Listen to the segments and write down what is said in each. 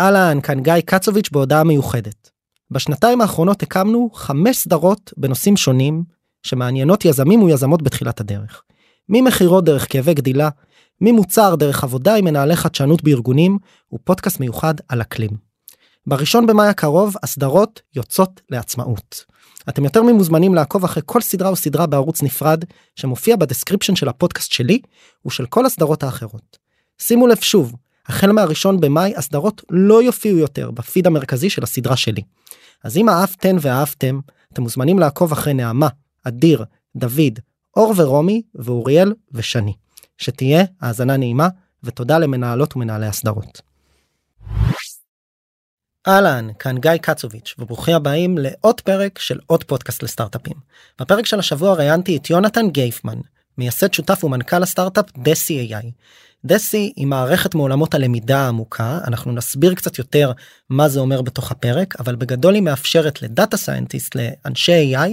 אהלן, כאן גיא קצוביץ' בהודעה מיוחדת. בשנתיים האחרונות הקמנו חמש סדרות בנושאים שונים שמעניינות יזמים ויזמות בתחילת הדרך. ממכירות דרך כאבי גדילה, ממוצר דרך עבודה עם מנהלי חדשנות בארגונים, ופודקאסט מיוחד על אקלים. בראשון במאי הקרוב הסדרות יוצאות לעצמאות. אתם יותר ממוזמנים לעקוב אחרי כל סדרה או סדרה בערוץ נפרד שמופיע ב description של הפודקאסט שלי ושל כל הסדרות האחרות. שימו לב שוב, החל מהראשון במאי הסדרות לא יופיעו יותר בפיד המרכזי של הסדרה שלי. אז אם אהבתן ואהבתם, אתם מוזמנים לעקוב אחרי נעמה, אדיר, דוד, אור ורומי ואוריאל ושני. שתהיה האזנה נעימה ותודה למנהלות ומנהלי הסדרות. אהלן, כאן גיא קצוביץ' וברוכים הבאים לעוד פרק של עוד פודקאסט לסטארט-אפים. בפרק של השבוע ראיינתי את יונתן גייפמן, מייסד שותף ומנכ"ל הסטארט-אפ Deci AI. Deci היא מערכת מעולמות הלמידה העמוקה אנחנו נסביר קצת יותר מה זה אומר בתוך הפרק אבל בגדול היא מאפשרת ל data scientist לאנשי AI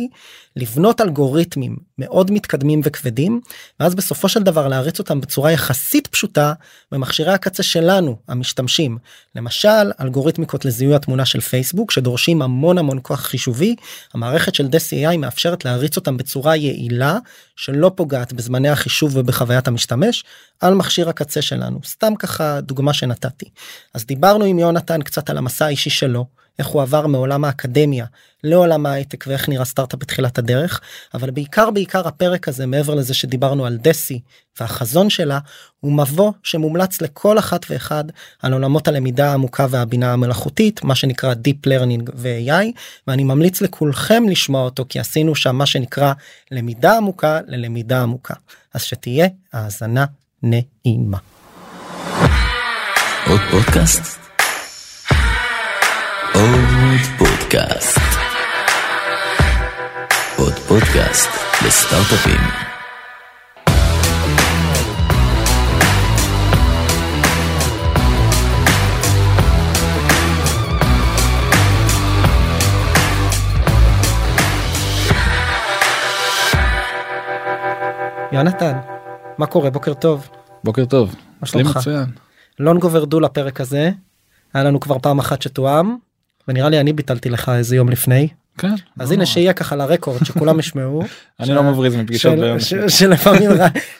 לבנות אלגוריתמים מאוד מתקדמים וכבדים ואז בסופו של דבר להריץ אותם בצורה יחסית פשוטה במכשירי הקצה שלנו המשתמשים. למשל אלגוריתמיקות לזיהוי התמונה של פייסבוק שדורשים המון המון כוח חישובי. המערכת של AI מאפשרת להריץ אותם בצורה יעילה שלא פוגעת בזמני החישוב ובחוויית המשתמש על מכשיר הקצה שלנו. סתם ככה דוגמה שנתתי. אז דיברנו עם יונתן קצת על המסע האישי שלו איך הוא עבר מעולם האקדמיה לעולם ההייטק ואיך נראה סטארט-אפ בתחילת הדרך אבל בעיקר בעיקר הפרק הזה מעבר לזה שדיברנו על דסי והחזון שלה הוא מבוא שמומלץ לכל אחת ואחד על עולמות הלמידה העמוקה והבינה המלאכותית מה שנקרא Deep Learning ו-AI ואני ממליץ לכולכם לשמוע אותו כי עשינו שם מה שנקרא למידה עמוקה ללמידה עמוקה אז שתהיה האזנה נעימה. עוד פודקאסט? עוד פודקאסט. עוד פודקאסט לסטארט-אפים. יונתן, מה קורה? בוקר טוב. בוקר טוב. מה שלומך? מצוין. long overdue לפרק הזה. היה לנו כבר פעם אחת שתואם ונראה לי אני ביטלתי לך איזה יום לפני. כן. אז הנה שיהיה ככה ל record שכולם ישמעו. אני לא מבריז מפגישות ביום. שלפעמים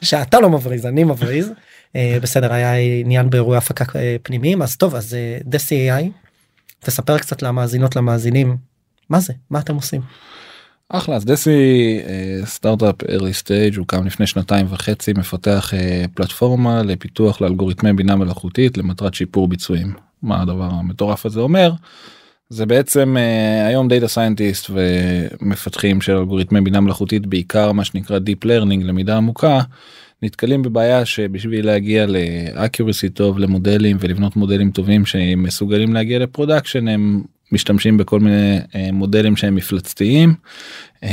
שאתה לא מבריז אני מבריז. אה, בסדר היה עניין באירועי הפקה אה, פנימיים אז טוב אז אה, Deci AI. תספר קצת למאזינות למאזינים מה זה מה אתם עושים. אחלה אז Deci סטארט-אפ early stage הוקם לפני שנתיים וחצי מפתח פלטפורמה לפיתוח לאלגוריתמי בינה מלאכותית למטרת שיפור ביצועים. מה הדבר המטורף הזה אומר. זה בעצם uh, היום data scientist ומפתחים של אלגוריתמי בינה מלאכותית בעיקר מה שנקרא Deep Learning למידה עמוקה נתקלים בבעיה שבשביל להגיע ל accuracy טוב למודלים ולבנות מודלים טובים שמסוגלים להגיע ל production הם משתמשים בכל מיני uh, מודלים שהם מפלצתיים uh,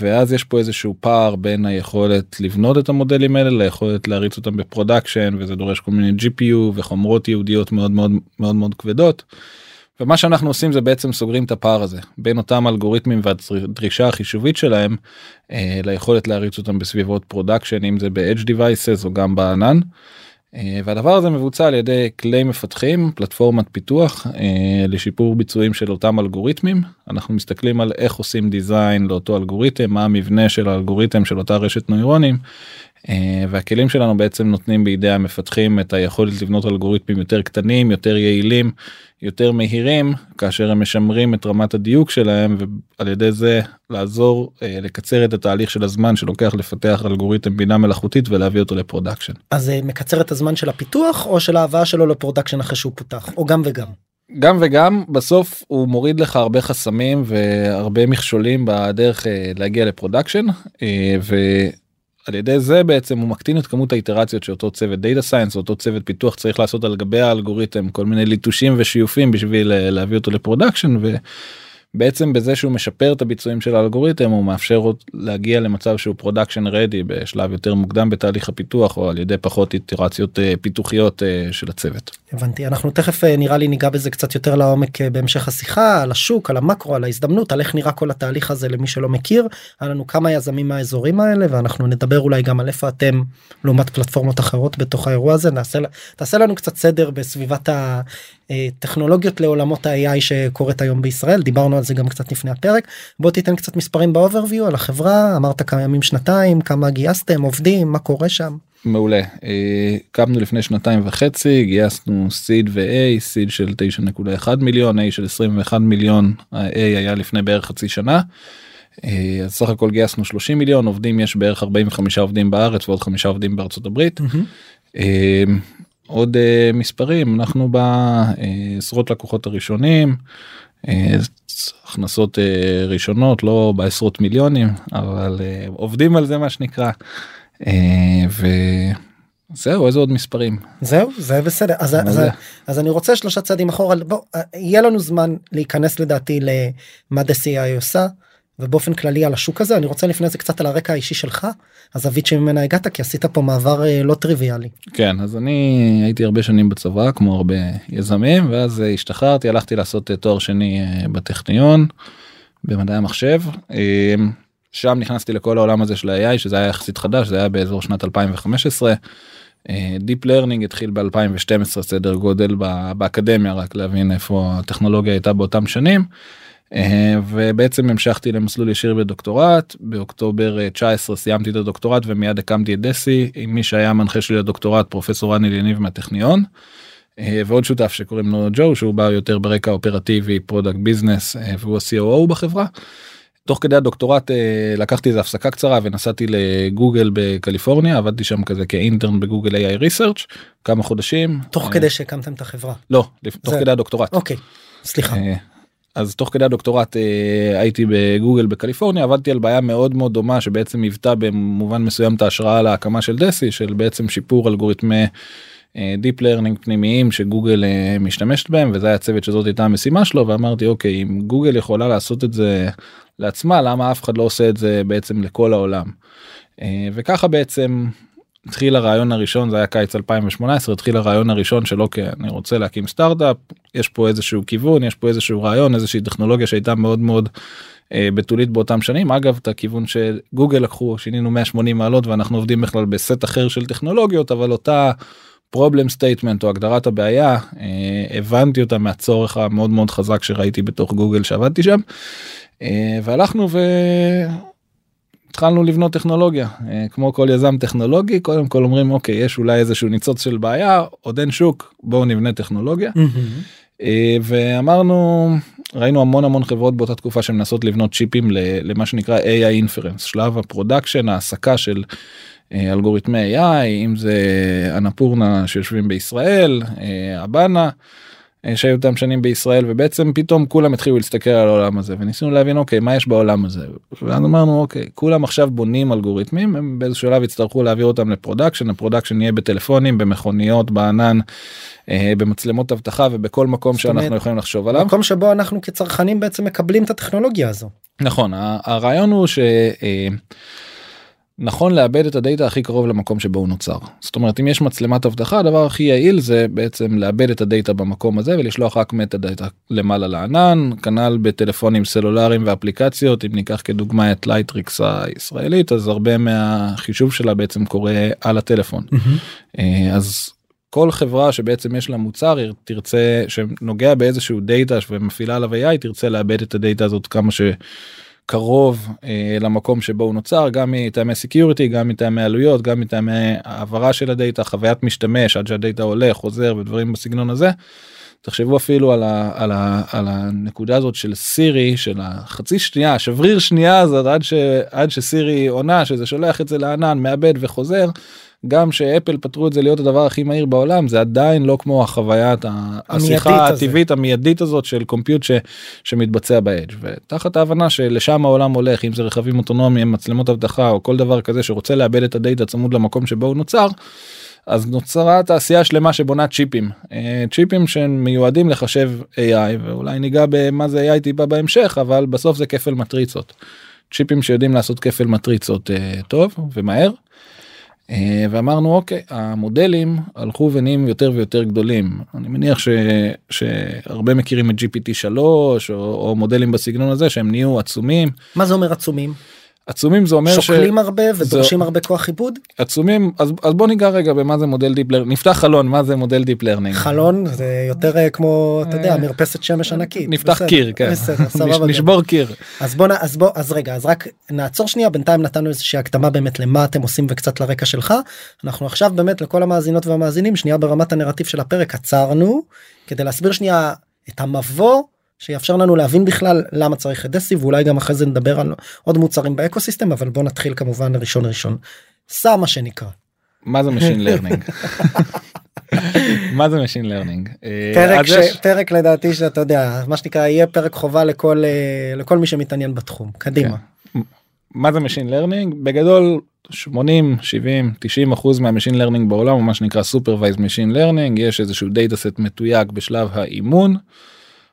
ואז יש פה איזשהו פער בין היכולת לבנות את המודלים האלה ליכולת להריץ אותם ב-production וזה דורש כל מיני GPU וחומרות ייעודיות מאוד מאוד מאוד מאוד כבדות. ומה שאנחנו עושים זה בעצם סוגרים את הפער הזה בין אותם אלגוריתמים והדרישה החישובית שלהם אה, ליכולת להריץ אותם בסביבות production אם זה ב-edge devices או גם בענן. אה, והדבר הזה מבוצע על ידי כלי מפתחים פלטפורמת פיתוח אה, לשיפור ביצועים של אותם אלגוריתמים אנחנו מסתכלים על איך עושים design לאותו אלגוריתם מה המבנה של האלגוריתם של אותה רשת נוירונים והכלים שלנו בעצם נותנים בידי המפתחים את היכולת לבנות אלגוריתמים יותר קטנים יותר יעילים יותר מהירים כאשר הם משמרים את רמת הדיוק שלהם ועל ידי זה לעזור אה, לקצר את התהליך של הזמן שלוקח לפתח אלגוריתם בינה מלאכותית ולהביא אותו ל-production. אז זה מקצר את הזמן של הפיתוח או של ההבאה שלו ל-production אחרי שהוא פותח או גם וגם. גם וגם בסוף הוא מוריד לך הרבה חסמים והרבה מכשולים בדרך אה, להגיע ל-production ו... על ידי זה בעצם הוא מקטין את כמות האיטרציות שאותו צוות data science אותו צוות פיתוח צריך לעשות על גבי האלגוריתם כל מיני ליטושים ושיופים בשביל אה, להביא אותו ל-production בעצם בזה שהוא משפר את הביצועים של האלגוריתם הוא מאפשר עוד להגיע למצב שהוא production ready בשלב יותר מוקדם בתהליך הפיתוח או על ידי פחות איטרציות אה, פיתוחיות אה, של הצוות. הבנתי אנחנו תכף אה, נראה לי ניגע בזה קצת יותר לעומק בהמשך השיחה על השוק על המקרו על ההזדמנות על איך נראה כל התהליך הזה למי שלא מכיר. היה לנו כמה יזמים מהאזורים האלה ואנחנו נדבר אולי גם על איפה אתם לעומת פלטפורמות אחרות בתוך האירוע הזה נעשה תעשה לנו קצת סדר בסביבת אה, טכנולוגיות לעולמות ה-AI שקורית היום בישראל דיברנו על זה גם קצת לפני הפרק בוא תיתן קצת מספרים באוברוויו על החברה אמרת כמה ימים שנתיים כמה גייסתם עובדים מה קורה שם. מעולה אה, קמנו לפני שנתיים וחצי גייסנו סיד ו-A סיד של 9.1 מיליון A של 21 מיליון ה-A היה לפני בערך חצי שנה. אה, אז סך הכל גייסנו 30 מיליון עובדים יש בערך 45 עובדים בארץ ועוד חמישה עובדים בארצות הברית. Mm-hmm. עוד מספרים. אנחנו בעשרות לקוחות הראשונים הכנסות ראשונות לא בעשרות מיליונים אבל עובדים על זה מה שנקרא. וזהו איזה עוד מספרים? זהו זה בסדר. אז, אז, אז אני רוצה שלושה צעדים אחורה. בוא יהיה לנו זמן להיכנס לדעתי למה DCI עושה ובאופן כללי על השוק הזה אני רוצה לפני זה קצת על הרקע האישי שלך הזווית שממנה הגעת כי עשית פה מעבר לא טריוויאלי. כן אז אני הייתי הרבה שנים בצבא כמו הרבה יזמים ואז השתחררתי הלכתי לעשות תואר שני בטכניון במדעי המחשב. שם נכנסתי לכל העולם הזה של ה-AI שזה היה יחסית חדש זה היה באזור שנת 2015. Deep Learning התחיל ב-2012 סדר גודל באקדמיה רק להבין איפה הטכנולוגיה הייתה באותם שנים. ובעצם המשכתי למסלול ישיר בדוקטורט באוקטובר 19 סיימתי את הדוקטורט ומיד הקמתי את דסי עם מי שהיה המנחה שלי לדוקטורט פרופסור רני יניב מהטכניון. ועוד שותף שקוראים לו ג'ו שהוא בא יותר ברקע אופרטיבי product business והוא ה-COO בחברה. תוך כדי הדוקטורט לקחתי איזה הפסקה קצרה ונסעתי לגוגל בקליפורניה עבדתי שם כזה כ-intern בגוגל AI research כמה חודשים. תוך כדי שהקמתם את החברה. לא, תוך כדי הדוקטורט. אוקיי, סליחה. אז תוך כדי הדוקטורט הייתי בגוגל בקליפורניה עבדתי על בעיה מאוד מאוד דומה שבעצם היוותה במובן מסוים את ההשראה להקמה של דסי של בעצם שיפור אלגוריתמי deep learning פנימיים שגוגל משתמשת בהם וזה היה צוות שזאת הייתה המשימה שלו ואמרתי אוקיי אם גוגל יכולה לעשות את זה לעצמה למה אף אחד לא עושה את זה בעצם לכל העולם. וככה בעצם התחיל הרעיון הראשון זה היה קיץ 2018 התחיל הרעיון הראשון של אוקיי אני רוצה להקים סטארט-אפ יש פה איזשהו כיוון יש פה איזשהו רעיון איזושהי טכנולוגיה שהייתה מאוד מאוד אה, בתולית באותם שנים אגב את הכיוון שגוגל לקחו שינינו 180 מעלות ואנחנו עובדים בכלל בסט אחר של טכנולוגיות אבל אותה problem statement או הגדרת הבעיה אה, הבנתי אותה מהצורך המאוד מאוד חזק שראיתי בתוך גוגל שעבדתי שם. אה, והלכנו והתחלנו לבנות טכנולוגיה אה, כמו כל יזם טכנולוגי קודם כל אומרים אוקיי יש אולי איזשהו ניצוץ של בעיה עוד אין שוק בואו נבנה טכנולוגיה. אה, ואמרנו ראינו המון המון חברות באותה תקופה שמנסות לבנות צ'יפים למה שנקרא AI inference שלב הפרודקשן העסקה של אלגוריתמי AI אם זה אנפורנה שיושבים בישראל הבאנה. שהיו אותם שנים בישראל ובעצם פתאום כולם התחילו להסתכל על העולם הזה וניסינו להבין אוקיי מה יש בעולם הזה ואז אמרנו אוקיי כולם עכשיו בונים אלגוריתמים הם באיזשהו שלב יצטרכו להעביר אותם ל-production ה-production יהיה בטלפונים במכוניות בענן. אה, במצלמות אבטחה ובכל מקום שאנחנו יכולים לחשוב עליו. מקום שבו אנחנו כצרכנים בעצם מקבלים את הטכנולוגיה הזו. נכון הרעיון הוא ש... אה, נכון לעבד את הדאטה הכי קרוב למקום שבו הוא נוצר זאת אומרת אם יש מצלמת אבטחה הדבר הכי יעיל זה בעצם לעבד את הדאטה במקום הזה ולשלוח רק metadata למעלה לענן כנ"ל בטלפונים סלולריים ואפליקציות אם ניקח כדוגמה את לייטריקס הישראלית אז הרבה מהחישוב שלה בעצם קורה על הטלפון mm-hmm. אז כל חברה שבעצם יש לה מוצר תרצה שנוגע באיזשהו דאטה ומפעילה עליו AI תרצה לעבד את הדאטה הזאת כמה ש... קרוב אה, למקום שבו הוא נוצר גם מטעמי security גם מטעמי עלויות גם מטעמי העברה של הדאטה חוויית משתמש עד שהדאטה עולה חוזר ודברים בסגנון הזה. תחשבו אפילו על, ה, על, ה, על הנקודה הזאת של סירי של החצי שנייה שבריר שנייה הזאת עד, ש, עד שסירי עונה שזה שולח את זה לענן מעבד וחוזר גם שאפל פתרו את זה להיות הדבר הכי מהיר בעולם זה עדיין לא כמו החוויית השיחה הטבעית המיידית הזאת של compute ש, שמתבצע באדג' ותחת ההבנה שלשם העולם הולך אם זה רכבים אוטונומיים מצלמות אבטחה או כל דבר כזה שרוצה לאבד את הדאטה צמוד למקום שבו הוא נוצר. אז נוצרה תעשייה שלמה שבונה צ'יפים אה, צ'יפים שמיועדים לחשב AI ואולי ניגע במה זה AI טיפה בהמשך אבל בסוף זה כפל מטריצות. צ'יפים שיודעים לעשות כפל מטריצות אה, טוב ומהר. אה, ואמרנו אוקיי המודלים הלכו ונהיים יותר ויותר גדולים אני מניח ש, שהרבה מכירים את GPT 3 או, או מודלים בסגנון הזה שהם נהיו עצומים. מה זה אומר עצומים? עצומים זה אומר שוקלים הרבה ודורשים הרבה כוח עיבוד? עצומים אז, אז בוא ניגע רגע במה זה מודל deep learning נפתח חלון מה זה מודל דיפ לרנינג חלון זה יותר אה, כמו אתה יודע אה, מרפסת שמש ענקית. נפתח בסדר, קיר כן. בסדר, סבבה. נשבור קיר. אז בוא אז בוא אז רגע אז רק נעצור שנייה בינתיים נתנו איזושהי הקדמה באמת למה אתם עושים וקצת לרקע שלך. אנחנו עכשיו באמת לכל המאזינות והמאזינים שנייה ברמת הנרטיב של הפרק עצרנו כדי להסביר שנייה את המבוא שיאפשר לנו להבין בכלל למה צריך את דסי ואולי גם אחרי זה נדבר על עוד מוצרים באקוסיסטם אבל בוא נתחיל כמובן ראשון ראשון. סע מה שנקרא. מה זה משין לרנינג מה זה machine learning פרק, ש... פרק לדעתי שאתה יודע מה שנקרא יהיה פרק חובה לכל אה, לכל מי שמתעניין בתחום קדימה. כן. מה זה machine learning בגדול 80 70 90 אחוז מה-machine learning בעולם הוא מה שנקרא supervised machine learning יש איזשהו data set מתויג בשלב האימון.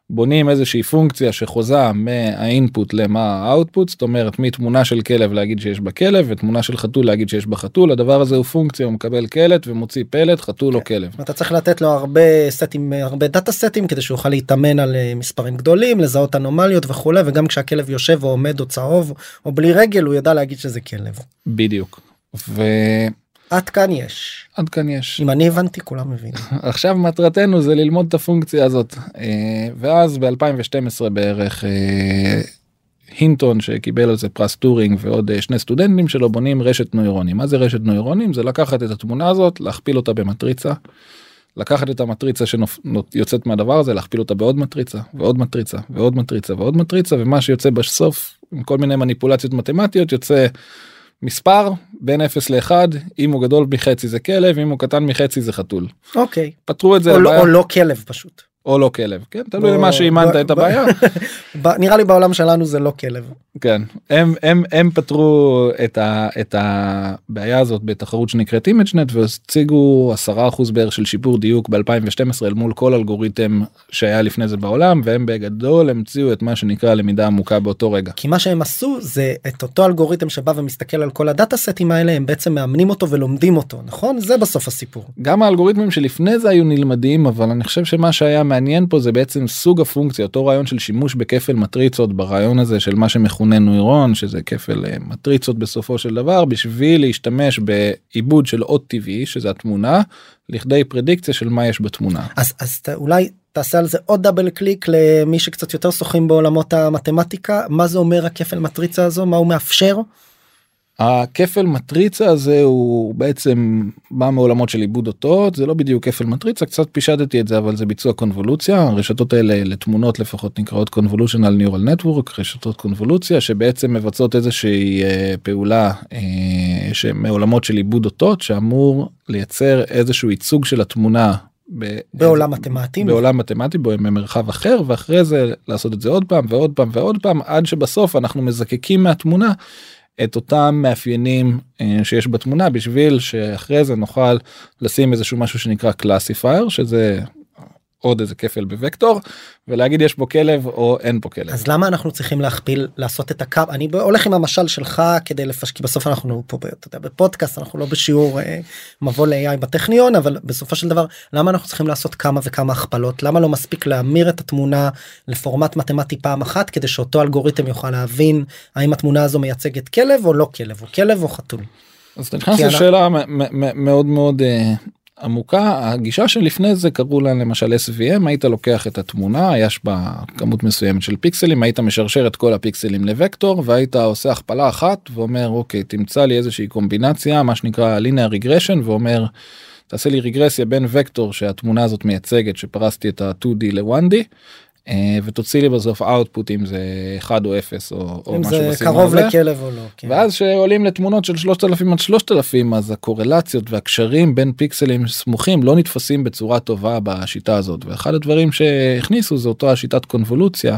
בונים איזושהי פונקציה שחוזה מה-input למה ה-output זאת אומרת מתמונה של כלב להגיד שיש בה כלב ותמונה של חתול להגיד שיש בה חתול הדבר הזה הוא פונקציה הוא מקבל קלט ומוציא פלט חתול או כלב. אתה צריך לתת לו הרבה סטים הרבה data סטים כדי שהוא יוכל להתאמן על אה, מספרים גדולים לזהות אנומליות וכולי וגם כשהכלב יושב או עומד או צהוב או בלי רגל הוא ידע להגיד שזה כלב. בדיוק. עד כאן יש. עד כאן יש. אם אני הבנתי כולם מבינים. עכשיו מטרתנו זה ללמוד את הפונקציה הזאת אה, ואז ב2012 בערך אה, הינטון שקיבל על זה פרס טורינג ועוד אה, שני סטודנטים שלו בונים רשת נוירונים מה זה רשת נוירונים זה לקחת את התמונה הזאת להכפיל אותה במטריצה. לקחת את המטריצה שיוצאת מהדבר הזה להכפיל אותה בעוד מטריצה ועוד מטריצה ועוד מטריצה ועוד מטריצה ומה שיוצא בסוף עם כל מיני מניפולציות מתמטיות יוצא מספר בין 0 ל-1 אם הוא גדול מחצי זה כלב אם הוא קטן מחצי זה חתול. אוקיי. פתרו את זה או, לא, לבעיה. או לא כלב פשוט. או לא כלב כן תלוי למה שאימנת את הבעיה נראה לי בעולם שלנו זה לא כלב. כן הם הם הם פתרו את ה, את הבעיה הזאת בתחרות שנקראת ImageNet והציגו 10% בערך של שיפור דיוק ב2012 אל מול כל אלגוריתם שהיה לפני זה בעולם והם בגדול המציאו את מה שנקרא למידה עמוקה באותו רגע. כי מה שהם עשו זה את אותו אלגוריתם שבא ומסתכל על כל הדאטה סטים האלה הם בעצם מאמנים אותו ולומדים אותו נכון זה בסוף הסיפור. גם האלגוריתמים שלפני זה היו נלמדים אבל אני חושב שמה שהיה מעניין פה זה בעצם סוג הפונקציה אותו רעיון של שימוש בכפל מטריצות ברעיון הזה של מה שמכונה נוירון שזה כפל אה, מטריצות בסופו של דבר בשביל להשתמש בעיבוד של אות טבעי שזה התמונה לכדי פרדיקציה של מה יש בתמונה. אז אז ת- אולי תעשה על זה עוד דאבל קליק למי שקצת יותר שוחים בעולמות המתמטיקה מה זה אומר הכפל מטריצה הזו מה הוא מאפשר. הכפל מטריצה הזה הוא בעצם בא מעולמות של עיבוד אותות זה לא בדיוק כפל מטריצה קצת פישטתי את זה אבל זה ביצוע קונבולוציה הרשתות האלה לתמונות לפחות נקראות convolutional neural network רשתות קונבולוציה שבעצם מבצעות איזושהי אה, פעולה אה, שמעולמות של עיבוד אותות שאמור לייצר איזשהו ייצוג של התמונה. ב- בעולם מתמטי. בעולם מתמטי במרחב אחר ואחרי זה לעשות את זה עוד פעם ועוד פעם ועוד פעם עד שבסוף אנחנו מזקקים מהתמונה את אותם מאפיינים אה, שיש בתמונה בשביל שאחרי זה נוכל לשים איזשהו משהו שנקרא classifier שזה עוד איזה כפל בוקטור ולהגיד יש פה כלב או אין פה כלב. אז למה אנחנו צריכים להכפיל לעשות את הקו אני הולך עם המשל שלך כדי לפש... כי בסוף אנחנו פה ב- אתה יודע, בפודקאסט אנחנו לא בשיעור אה, מבוא ל-AI בטכניון אבל בסופו של דבר למה אנחנו צריכים לעשות כמה וכמה הכפלות למה לא מספיק להמיר את התמונה לפורמט מתמטי פעם אחת כדי שאותו אלגוריתם יוכל להבין האם התמונה הזו מייצגת כלב או לא כלב או כלב או חתול. אז אתה נכנס לשאלה מאוד מאוד אה, עמוקה הגישה שלפני זה קראו לה למשל SVM היית לוקח את התמונה יש בה כמות מסוימת של פיקסלים היית משרשר את כל הפיקסלים לוקטור והיית עושה הכפלה אחת ואומר אוקיי תמצא לי איזושהי קומבינציה מה שנקרא linear regression ואומר תעשה לי רגרסיה בין וקטור שהתמונה הזאת מייצגת שפרסתי את ה-2D ל-1D. אה, ותוציא לי בסוף output אם זה 1 או 0 או, או אם משהו זה בסגנון קרוב הזה. לכלב או לא. כן. ואז שעולים לתמונות של 3000 עד 3000 אז הקורלציות והקשרים בין פיקסלים סמוכים לא נתפסים בצורה טובה בשיטה הזאת ואחד הדברים שהכניסו זה אותו השיטת קונבולוציה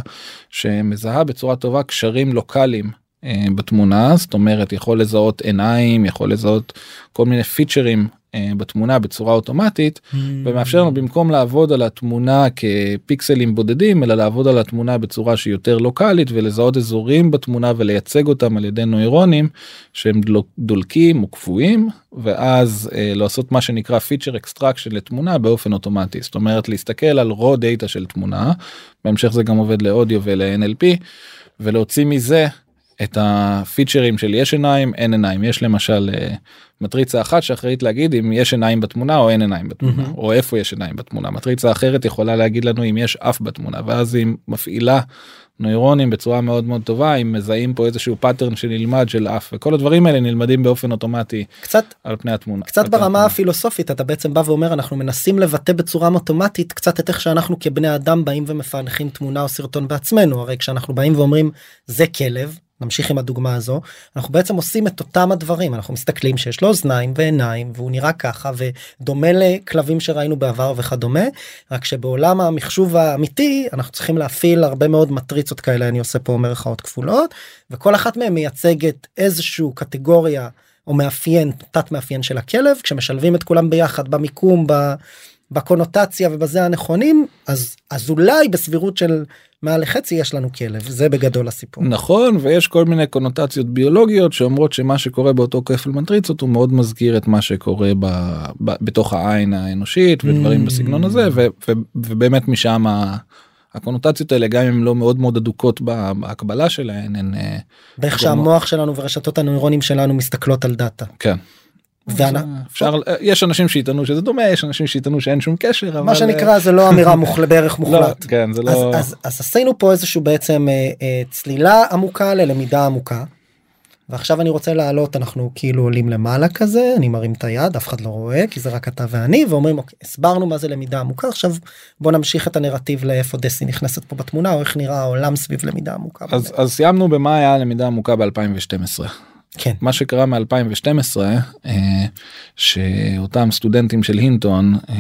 שמזהה בצורה טובה קשרים לוקאליים אה, בתמונה זאת אומרת יכול לזהות עיניים יכול לזהות כל מיני פיצ'רים בתמונה בצורה אוטומטית ומאפשר לנו במקום לעבוד על התמונה כפיקסלים בודדים אלא לעבוד על התמונה בצורה שהיא יותר לוקאלית ולזהות אזורים בתמונה ולייצג אותם על ידי נוירונים שהם דולקים או קפואים ואז אה, לעשות מה שנקרא feature extraction לתמונה באופן אוטומטי. זאת אומרת להסתכל על raw data של תמונה בהמשך זה גם עובד לאודיו ול-NLP ולהוציא מזה את הפיצ'רים של יש עיניים אין עיניים יש למשל אה, מטריצה אחת שאחראית להגיד אם יש עיניים בתמונה או אין עיניים בתמונה מהמם. או איפה יש עיניים בתמונה מטריצה אחרת יכולה להגיד לנו אם יש אף בתמונה ואז היא מפעילה נוירונים בצורה מאוד מאוד טובה אם מזהים פה איזשהו pattern שנלמד של אף וכל הדברים האלה נלמדים באופן אוטומטי קצת על פני התמונה. קצת ברמה התמונה. הפילוסופית אתה בעצם בא ואומר אנחנו מנסים לבטא בצורה אוטומטית קצת את איך שאנחנו כבני אדם באים ומפענחים תמונה או סרטון בעצמנו הרי כשאנחנו באים ואומרים זה כלב נמשיך עם הדוגמה הזו אנחנו בעצם עושים את אותם הדברים אנחנו מסתכלים שיש לו אוזניים ועיניים והוא נראה ככה ודומה לכלבים שראינו בעבר וכדומה רק שבעולם המחשוב האמיתי אנחנו צריכים להפעיל הרבה מאוד מטריצות כאלה אני עושה פה מרכאות כפולות וכל אחת מהן מייצגת איזשהו קטגוריה או מאפיין תת מאפיין של הכלב כשמשלבים את כולם ביחד במיקום ב, בקונוטציה ובזה הנכונים אז אז אולי בסבירות של מעל לחצי יש לנו כלב זה בגדול הסיפור. נכון ויש כל מיני קונוטציות ביולוגיות שאומרות שמה שקורה באותו כפל מטריצות הוא מאוד מזכיר את מה שקורה ב, ב, בתוך העין האנושית ודברים Mm. בסגנון הזה ו, ו, ובאמת משם הקונוטציות האלה גם אם לא מאוד מאוד אדוקות בה- בהקבלה שלהן הן אה, באיך גם- שהמוח שלנו ורשתות הנוירונים שלנו מסתכלות על דאטה. כן. אז, אה, אפשר יש אנשים שיטענו שזה דומה יש אנשים שיטענו שאין שום קשר אבל מה שנקרא זה לא אמירה מוחל בערך לא, מוחלט. כן זה אז, לא אז, אז עשינו פה איזשהו בעצם אה, אה, צלילה עמוקה ללמידה עמוקה. ועכשיו אני רוצה לעלות אנחנו כאילו עולים למעלה כזה אני מרים את היד אף אחד לא רואה כי זה רק אתה ואני ואומרים אוקיי הסברנו מה זה למידה עמוקה עכשיו בוא נמשיך את הנרטיב לאיפה דסי נכנסת פה בתמונה או איך נראה העולם סביב למידה עמוקה. אז, באמת. אז סיימנו במה היה למידה עמוקה ב-2012. כן מה שקרה מ-2012 אה, שאותם סטודנטים של הינטון אה,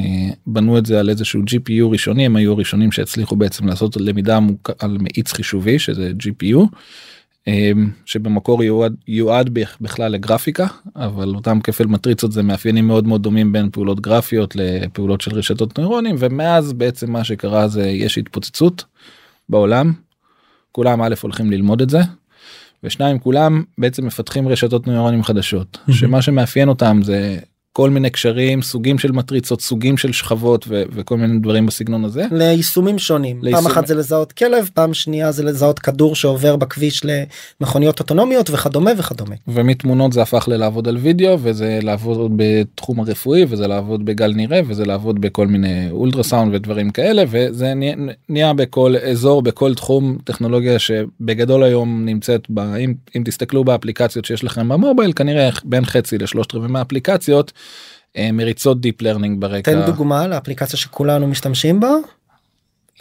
בנו את זה על איזשהו GPU ראשוני הם היו הראשונים שהצליחו בעצם לעשות למידה עמוקה על מאיץ חישובי שזה GPU. אה, שבמקור יועד, יועד בכ- בכלל לגרפיקה אבל אותם כפל מטריצות זה מאפיינים מאוד מאוד דומים בין פעולות גרפיות לפעולות של רשתות נוירונים ומאז בעצם מה שקרה זה יש התפוצצות בעולם כולם א' הולכים ללמוד את זה ושניים כולם בעצם מפתחים רשתות נוירונים חדשות. שמה שמאפיין אותם זה כל מיני קשרים סוגים של מטריצות סוגים של שכבות ו- וכל מיני דברים בסגנון הזה. ליישומים שונים פעם ליישום- אחת זה לזהות כלב פעם שנייה זה לזהות כדור שעובר בכביש למכוניות אוטונומיות וכדומה וכדומה. ומתמונות זה הפך ללעבוד על וידאו וזה לעבוד בתחום הרפואי וזה לעבוד בגל נראה וזה לעבוד בכל מיני אולטרסאונד ודברים כאלה וזה נהיה, נהיה בכל אזור בכל תחום טכנולוגיה שבגדול היום נמצאת ב, אם, אם תסתכלו באפליקציות שיש לכם במובייל כנראה בין חצי לשלושת רבעי מהאפליקציות מריצות deep learning ברקע. תן דוגמה לאפליקציה שכולנו משתמשים בה.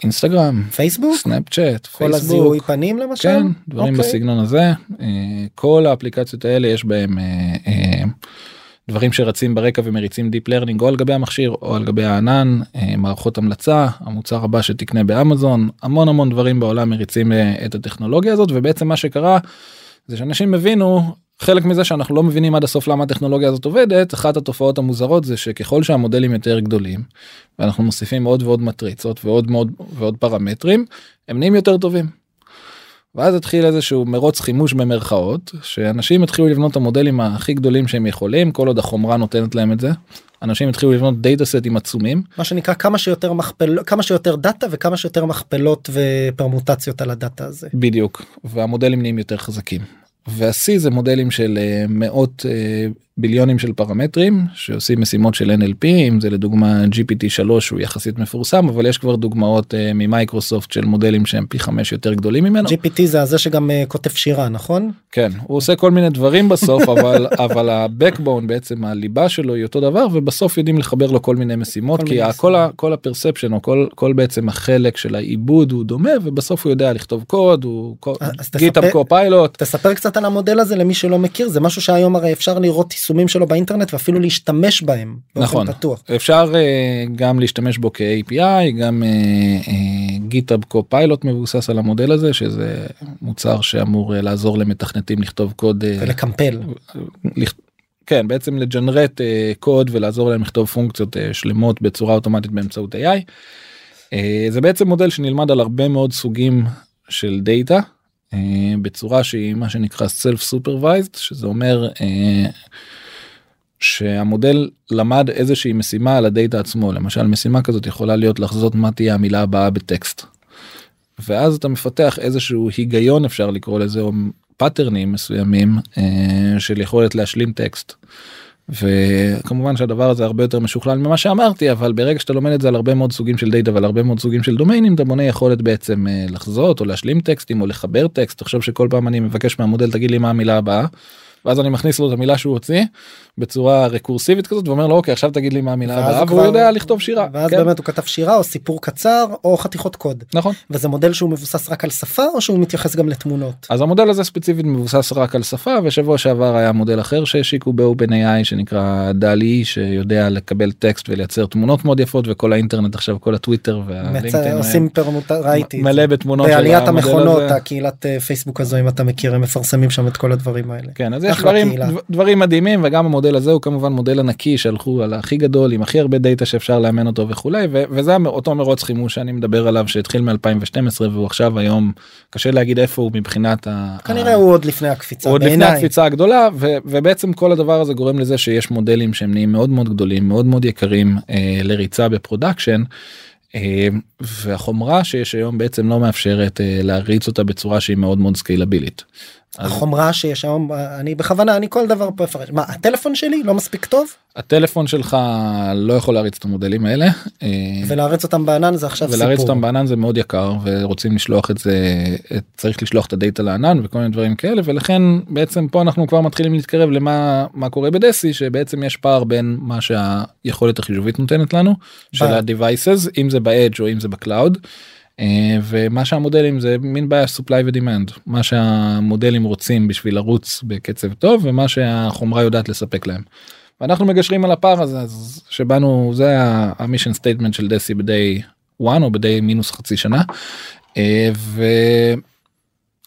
אינסטגרם פייסבוק? סנאפצ'אט כל הזיהוי פנים למשל? כן דברים אוקיי. בסגנון הזה. אה, כל האפליקציות האלה יש בהם אה, אה, דברים שרצים ברקע ומריצים deep learning או על גבי המכשיר או על גבי הענן אה, מערכות המלצה המוצר הבא שתקנה באמזון המון המון דברים בעולם מריצים אה, את הטכנולוגיה הזאת ובעצם מה שקרה זה שאנשים הבינו חלק מזה שאנחנו לא מבינים עד הסוף למה הטכנולוגיה הזאת עובדת אחת התופעות המוזרות זה שככל שהמודלים יותר גדולים ואנחנו מוסיפים עוד ועוד מטריצות ועוד מאוד ועוד פרמטרים הם נהיים יותר טובים. ואז התחיל איזשהו מרוץ חימוש במרכאות שאנשים התחילו לבנות את המודלים הכי גדולים שהם יכולים כל עוד החומרה נותנת להם את זה. אנשים התחילו לבנות דאטה סטים עצומים מה שנקרא כמה שיותר מכפל כמה שיותר דאטה וכמה שיותר מכפלות ופרמוטציות על הדאטה הזה. בדיוק והמודלים נהיים יותר חזקים. והשיא זה מודלים של אה, מאות אה, ביליונים של פרמטרים שעושים משימות של NLP אם זה לדוגמה GPT 3 הוא יחסית מפורסם אבל יש כבר דוגמאות אה, ממייקרוסופט של מודלים שהם פי חמש יותר גדולים ממנו. GPT זה הזה שגם אה, כותב שירה נכון? כן הוא עושה כל מיני דברים בסוף אבל אבל הבקבון בעצם הליבה שלו היא אותו דבר ובסוף יודעים לחבר לו כל מיני משימות כל כי מיני כל ה- כל הפרספשן או כל כל בעצם החלק של העיבוד הוא דומה ובסוף הוא יודע לכתוב קוד הוא אז GitHub תספר- Copilot תספר קצת על המודל הזה למי שלא מכיר זה משהו שהיום הרי אפשר לראות יישומים שלו באינטרנט ואפילו להשתמש בהם. נכון. פתוח. אפשר אה, גם להשתמש בו כ-API גם GitHub Copilot מבוסס על המודל הזה שזה מוצר שאמור אה, לעזור למתכנתים לכתוב קוד. אה, ולקמפל. כן בעצם ל generate אה, קוד ולעזור להם לכתוב פונקציות אה, שלמות בצורה אוטומטית באמצעות AI. אה, זה בעצם מודל שנלמד על הרבה מאוד סוגים של דאטה בצורה שהיא מה שנקרא self supervised שזה אומר אה, שהמודל למד איזושהי משימה על הדאטה עצמו למשל משימה כזאת יכולה להיות לחזות מה תהיה המילה הבאה בטקסט. ואז אתה מפתח איזשהו היגיון אפשר לקרוא לזה או פאטרנים מסוימים אה, של יכולת להשלים טקסט. וכמובן שהדבר הזה הרבה יותר משוכלל ממה שאמרתי אבל ברגע שאתה לומד את זה על הרבה מאוד סוגים של דאטה ועל הרבה מאוד סוגים של דומיינים אתה בונה יכולת בעצם אה, לחזות או להשלים טקסטים או לחבר טקסט תחשוב שכל פעם אני מבקש מהמודל תגיד לי מה המילה הבאה. ואז אני מכניס לו את המילה שהוא הוציא בצורה רקורסיבית כזאת ואומר לו אוקיי עכשיו תגיד לי מה המילה הבאה הוא והוא כבר- יודע לכתוב שירה. ואז כן, באמת הוא כתב שירה או סיפור קצר או חתיכות קוד. נכון. וזה מודל שהוא מבוסס רק על שפה או שהוא מתייחס גם לתמונות. אז המודל הזה ספציפית מבוסס רק על שפה ושבוע שעבר היה מודל אחר שהשיקו ב-OpenAI שנקרא דלי שיודע לקבל טקסט ולייצר תמונות מאוד יפות וכל האינטרנט עכשיו כל הטוויטר מצ- והלינקדאין עושים פרמוטה ראיתי. מלא בתמונות בעליית המכונות הזה. הקהילת אה, פייסבוק הזו אם אתה מכיר הם מפרסמים שם את כל הדברים האלה. כן אז יש אחלה דברים קהילה. דבר- דברים מדהימים וגם המודל הזה הוא כמובן מודל ענקי שהלכו על הכי גדול עם הכי הרבה דאטה שאפשר לאמן אותו וכולי ו- וזה אותו מרוץ חימוש שאני מדבר עליו שהתחיל מ2012 והוא עכשיו היום קשה להגיד איפה הוא מבחינת ה... כנראה הוא עוד לפני הקפיצה הוא עוד לפני. הקפיצה הגדולה ו- ובעצם כל הדבר הזה גורם לזה שיש מודלים שהם נהיים מאוד מאוד גדולים מאוד מאוד יקרים אה, לריצה ב production. אה, והחומרה שיש היום בעצם לא מאפשרת אה, להריץ אותה בצורה שהיא מאוד מאוד סקיילבילית. החומרה שיש היום אני בכוונה אני כל דבר פה אפרש מה הטלפון שלי לא מספיק טוב הטלפון שלך לא יכול להריץ את המודלים האלה אה, ולהריץ אותם בענן זה עכשיו ולהריץ סיפור. אותם בענן זה מאוד יקר ורוצים לשלוח את זה את- צריך לשלוח את הדאטה לענן וכל מיני דברים כאלה ולכן בעצם פה אנחנו כבר מתחילים להתקרב למה מה קורה ב Deci שבעצם יש פער בין מה שהיכולת החישובית נותנת לנו של ב- ה-devices אם זה ב-edge או אם זה ב cloud. אה, ומה שהמודלים זה מין בעיה supply ו-demand מה שהמודלים רוצים בשביל לרוץ בקצב טוב ומה שהחומרה יודעת לספק להם. ואנחנו מגשרים על הפער הזה אז שבאנו זה ה mission statement של דסי ב-day 1 או ב-day מינוס חצי שנה. אה,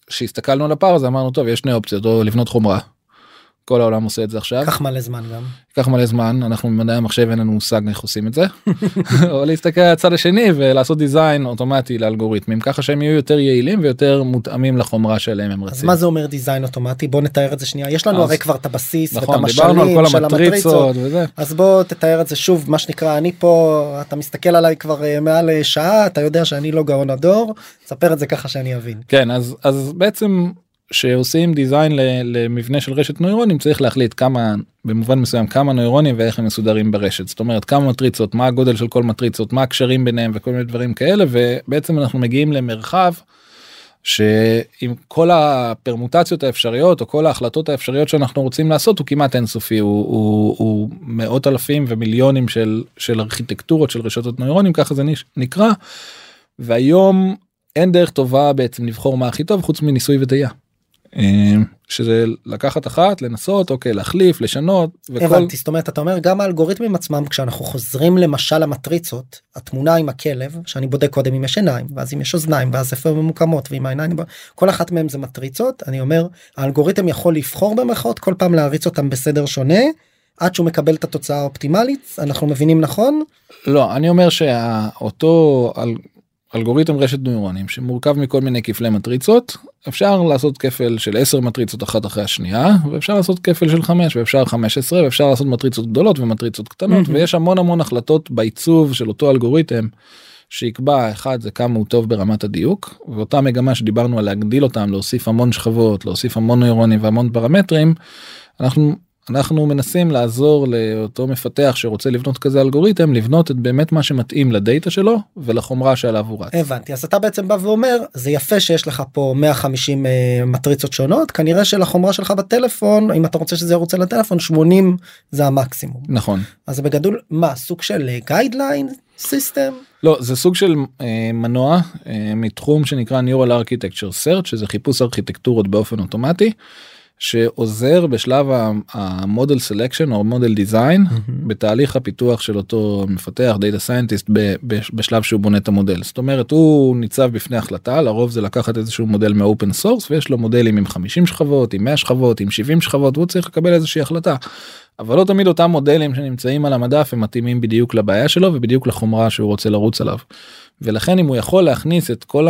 וכשהסתכלנו על הפער הזה אמרנו טוב יש שני אופציות או לבנות חומרה. כל העולם עושה את זה עכשיו קח מלא זמן גם. ייקח מלא זמן אנחנו במדעי המחשב אין לנו מושג איך עושים את זה או להסתכל על הצד השני ולעשות דיזיין אוטומטי לאלגוריתמים ככה שהם יהיו יותר יעילים ויותר מותאמים לחומרה שלהם הם אז רצים. מה זה אומר דיזיין אוטומטי בוא נתאר את זה שנייה יש לנו אז- הרי כבר את הבסיס ואת נכון על המשלים של המטריצות. המטריצות וזה. אז בוא תתאר את זה שוב מה שנקרא אני פה אתה מסתכל עליי כבר אה, מעל אה, שעה אתה יודע שאני לא גאון הדור ספר את זה ככה שאני אבין. כן אז אז בעצם שעושים דיזיין למבנה של רשת נוירונים צריך להחליט כמה במובן מסוים כמה נוירונים ואיך הם מסודרים ברשת זאת אומרת כמה מטריצות מה הגודל של כל מטריצות מה הקשרים ביניהם וכל מיני דברים כאלה ובעצם אנחנו מגיעים למרחב. שעם כל הפרמוטציות האפשריות או כל ההחלטות האפשריות שאנחנו רוצים לעשות הוא כמעט אינסופי הוא, הוא, הוא מאות אלפים ומיליונים של של ארכיטקטורות של רשתות נוירונים ככה זה נקרא. והיום אין דרך טובה בעצם לבחור מה הכי טוב חוץ מניסוי וטעייה. אה, שזה לקחת אחת לנסות אוקיי להחליף לשנות וכל הבנתי זאת אומרת אתה אומר גם האלגוריתמים עצמם כשאנחנו חוזרים למשל למטריצות התמונה עם הכלב שאני בודק קודם אם יש עיניים ואז אם יש אוזניים ואז איפה ממוקמות ועם העיניים כל אחת מהם זה מטריצות אני אומר האלגוריתם יכול לבחור במרכאות כל פעם להריץ אותם בסדר שונה עד שהוא מקבל את התוצאה האופטימלית אנחנו מבינים נכון לא אני אומר שאותו. אלגוריתם רשת נוירונים שמורכב מכל מיני כפלי מטריצות אפשר לעשות כפל של 10 מטריצות אחת אחרי השנייה ואפשר לעשות כפל של 5 ואפשר 15 ואפשר לעשות מטריצות גדולות ומטריצות קטנות מהמם. ויש המון המון החלטות בעיצוב של אותו אלגוריתם שיקבע אחד זה כמה הוא טוב ברמת הדיוק ואותה מגמה שדיברנו על להגדיל אותם להוסיף המון שכבות להוסיף המון נוירונים והמון פרמטרים אנחנו אנחנו מנסים לעזור לאותו מפתח שרוצה לבנות כזה אלגוריתם לבנות את באמת מה שמתאים לדאטה שלו ולחומרה שעליו הוא רץ. הבנתי אז אתה בעצם בא ואומר זה יפה שיש לך פה 150 אה, מטריצות שונות כנראה שלחומרה שלך בטלפון אם אתה רוצה שזה ירוץ על הטלפון 80 זה המקסימום נכון אז בגדול מה סוג של guideline system לא זה סוג של אה, מנוע אה, מתחום שנקרא Neural Architecture Search שזה חיפוש ארכיטקטורות באופן אוטומטי. שעוזר בשלב ה model selection או model design בתהליך הפיתוח של אותו מפתח data scientist בשלב שהוא בונה את המודל זאת אומרת הוא ניצב בפני החלטה לרוב זה לקחת איזשהו מודל מ open source ויש לו מודלים עם 50 שכבות עם 100 שכבות עם 70 שכבות והוא צריך לקבל איזושהי החלטה. אבל לא תמיד אותם מודלים שנמצאים על המדף הם מתאימים בדיוק לבעיה שלו ובדיוק לחומרה שהוא רוצה לרוץ עליו. ולכן אם הוא יכול להכניס את כל.